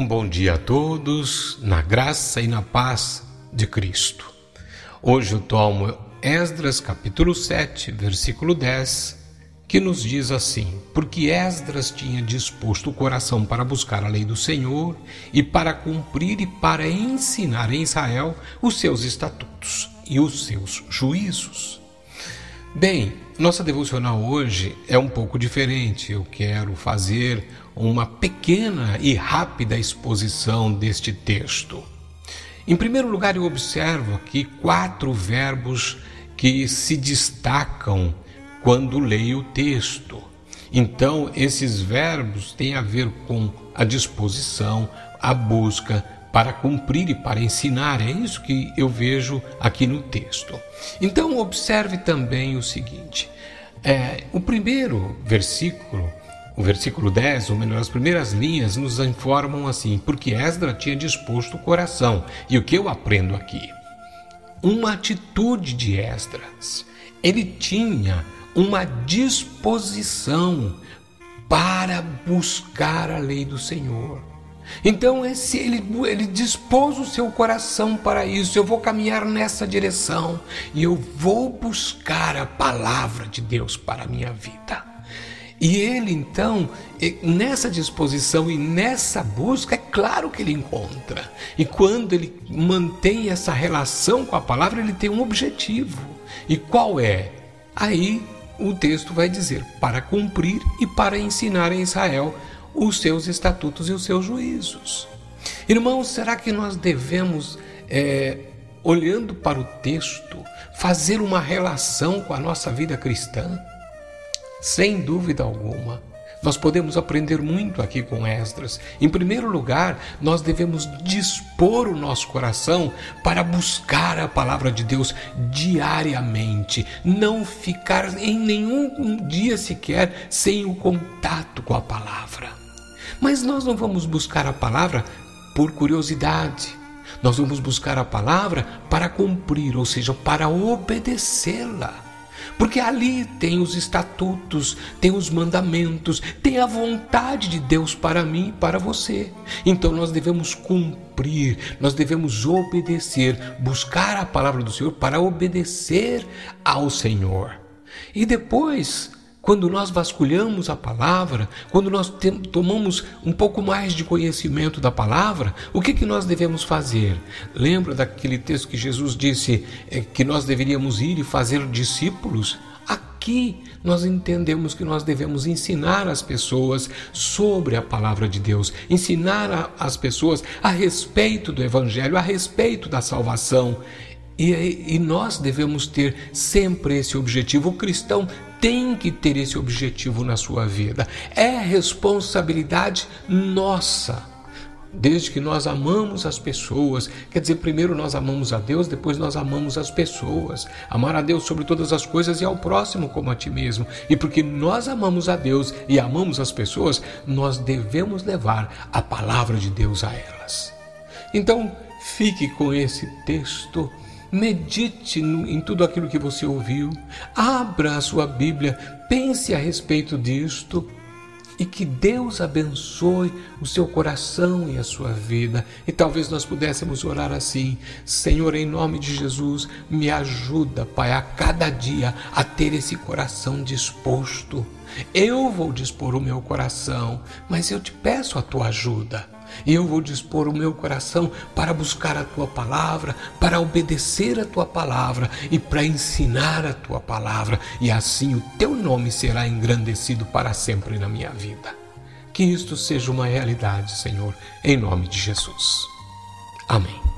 Um bom dia a todos, na graça e na paz de Cristo. Hoje eu tomo Esdras capítulo 7, versículo 10, que nos diz assim: Porque Esdras tinha disposto o coração para buscar a lei do Senhor e para cumprir e para ensinar em Israel os seus estatutos e os seus juízos. Bem, nossa devocional hoje é um pouco diferente. Eu quero fazer uma pequena e rápida exposição deste texto. Em primeiro lugar, eu observo aqui quatro verbos que se destacam quando leio o texto. Então, esses verbos têm a ver com a disposição, a busca para cumprir e para ensinar. É isso que eu vejo aqui no texto. Então, observe também o seguinte: é, o primeiro versículo o versículo 10, ou melhor, as primeiras linhas, nos informam assim: porque Esdra tinha disposto o coração. E o que eu aprendo aqui? Uma atitude de Esdras. Ele tinha uma disposição para buscar a lei do Senhor. Então esse, ele, ele dispôs o seu coração para isso. Eu vou caminhar nessa direção e eu vou buscar a palavra de Deus para a minha vida. E ele então, nessa disposição e nessa busca, é claro que ele encontra. E quando ele mantém essa relação com a palavra, ele tem um objetivo. E qual é? Aí o texto vai dizer: para cumprir e para ensinar em Israel os seus estatutos e os seus juízos. Irmãos, será que nós devemos, é, olhando para o texto, fazer uma relação com a nossa vida cristã? Sem dúvida alguma. Nós podemos aprender muito aqui com Esdras. Em primeiro lugar, nós devemos dispor o nosso coração para buscar a palavra de Deus diariamente, não ficar em nenhum dia sequer sem o contato com a palavra. Mas nós não vamos buscar a palavra por curiosidade. Nós vamos buscar a palavra para cumprir, ou seja, para obedecê-la. Porque ali tem os estatutos, tem os mandamentos, tem a vontade de Deus para mim e para você. Então nós devemos cumprir, nós devemos obedecer, buscar a palavra do Senhor para obedecer ao Senhor. E depois quando nós vasculhamos a palavra, quando nós tomamos um pouco mais de conhecimento da palavra, o que, que nós devemos fazer? Lembra daquele texto que Jesus disse é, que nós deveríamos ir e fazer discípulos? Aqui nós entendemos que nós devemos ensinar as pessoas sobre a palavra de Deus, ensinar as pessoas a respeito do Evangelho, a respeito da salvação. E, e, nós devemos ter sempre esse objetivo. O cristão tem que ter esse objetivo na sua vida. É responsabilidade nossa. Desde que nós amamos as pessoas, quer dizer, primeiro nós amamos a Deus, depois nós amamos as pessoas. Amar a Deus sobre todas as coisas e ao próximo como a ti mesmo. E porque nós amamos a Deus e amamos as pessoas, nós devemos levar a palavra de Deus a elas. Então, fique com esse texto medite em tudo aquilo que você ouviu, abra a sua Bíblia, pense a respeito disto e que Deus abençoe o seu coração e a sua vida. E talvez nós pudéssemos orar assim: Senhor, em nome de Jesus, me ajuda, Pai, a cada dia a ter esse coração disposto. Eu vou dispor o meu coração, mas eu te peço a tua ajuda. E eu vou dispor o meu coração para buscar a tua palavra, para obedecer a tua palavra e para ensinar a tua palavra, e assim o teu nome será engrandecido para sempre na minha vida. Que isto seja uma realidade, Senhor, em nome de Jesus. Amém.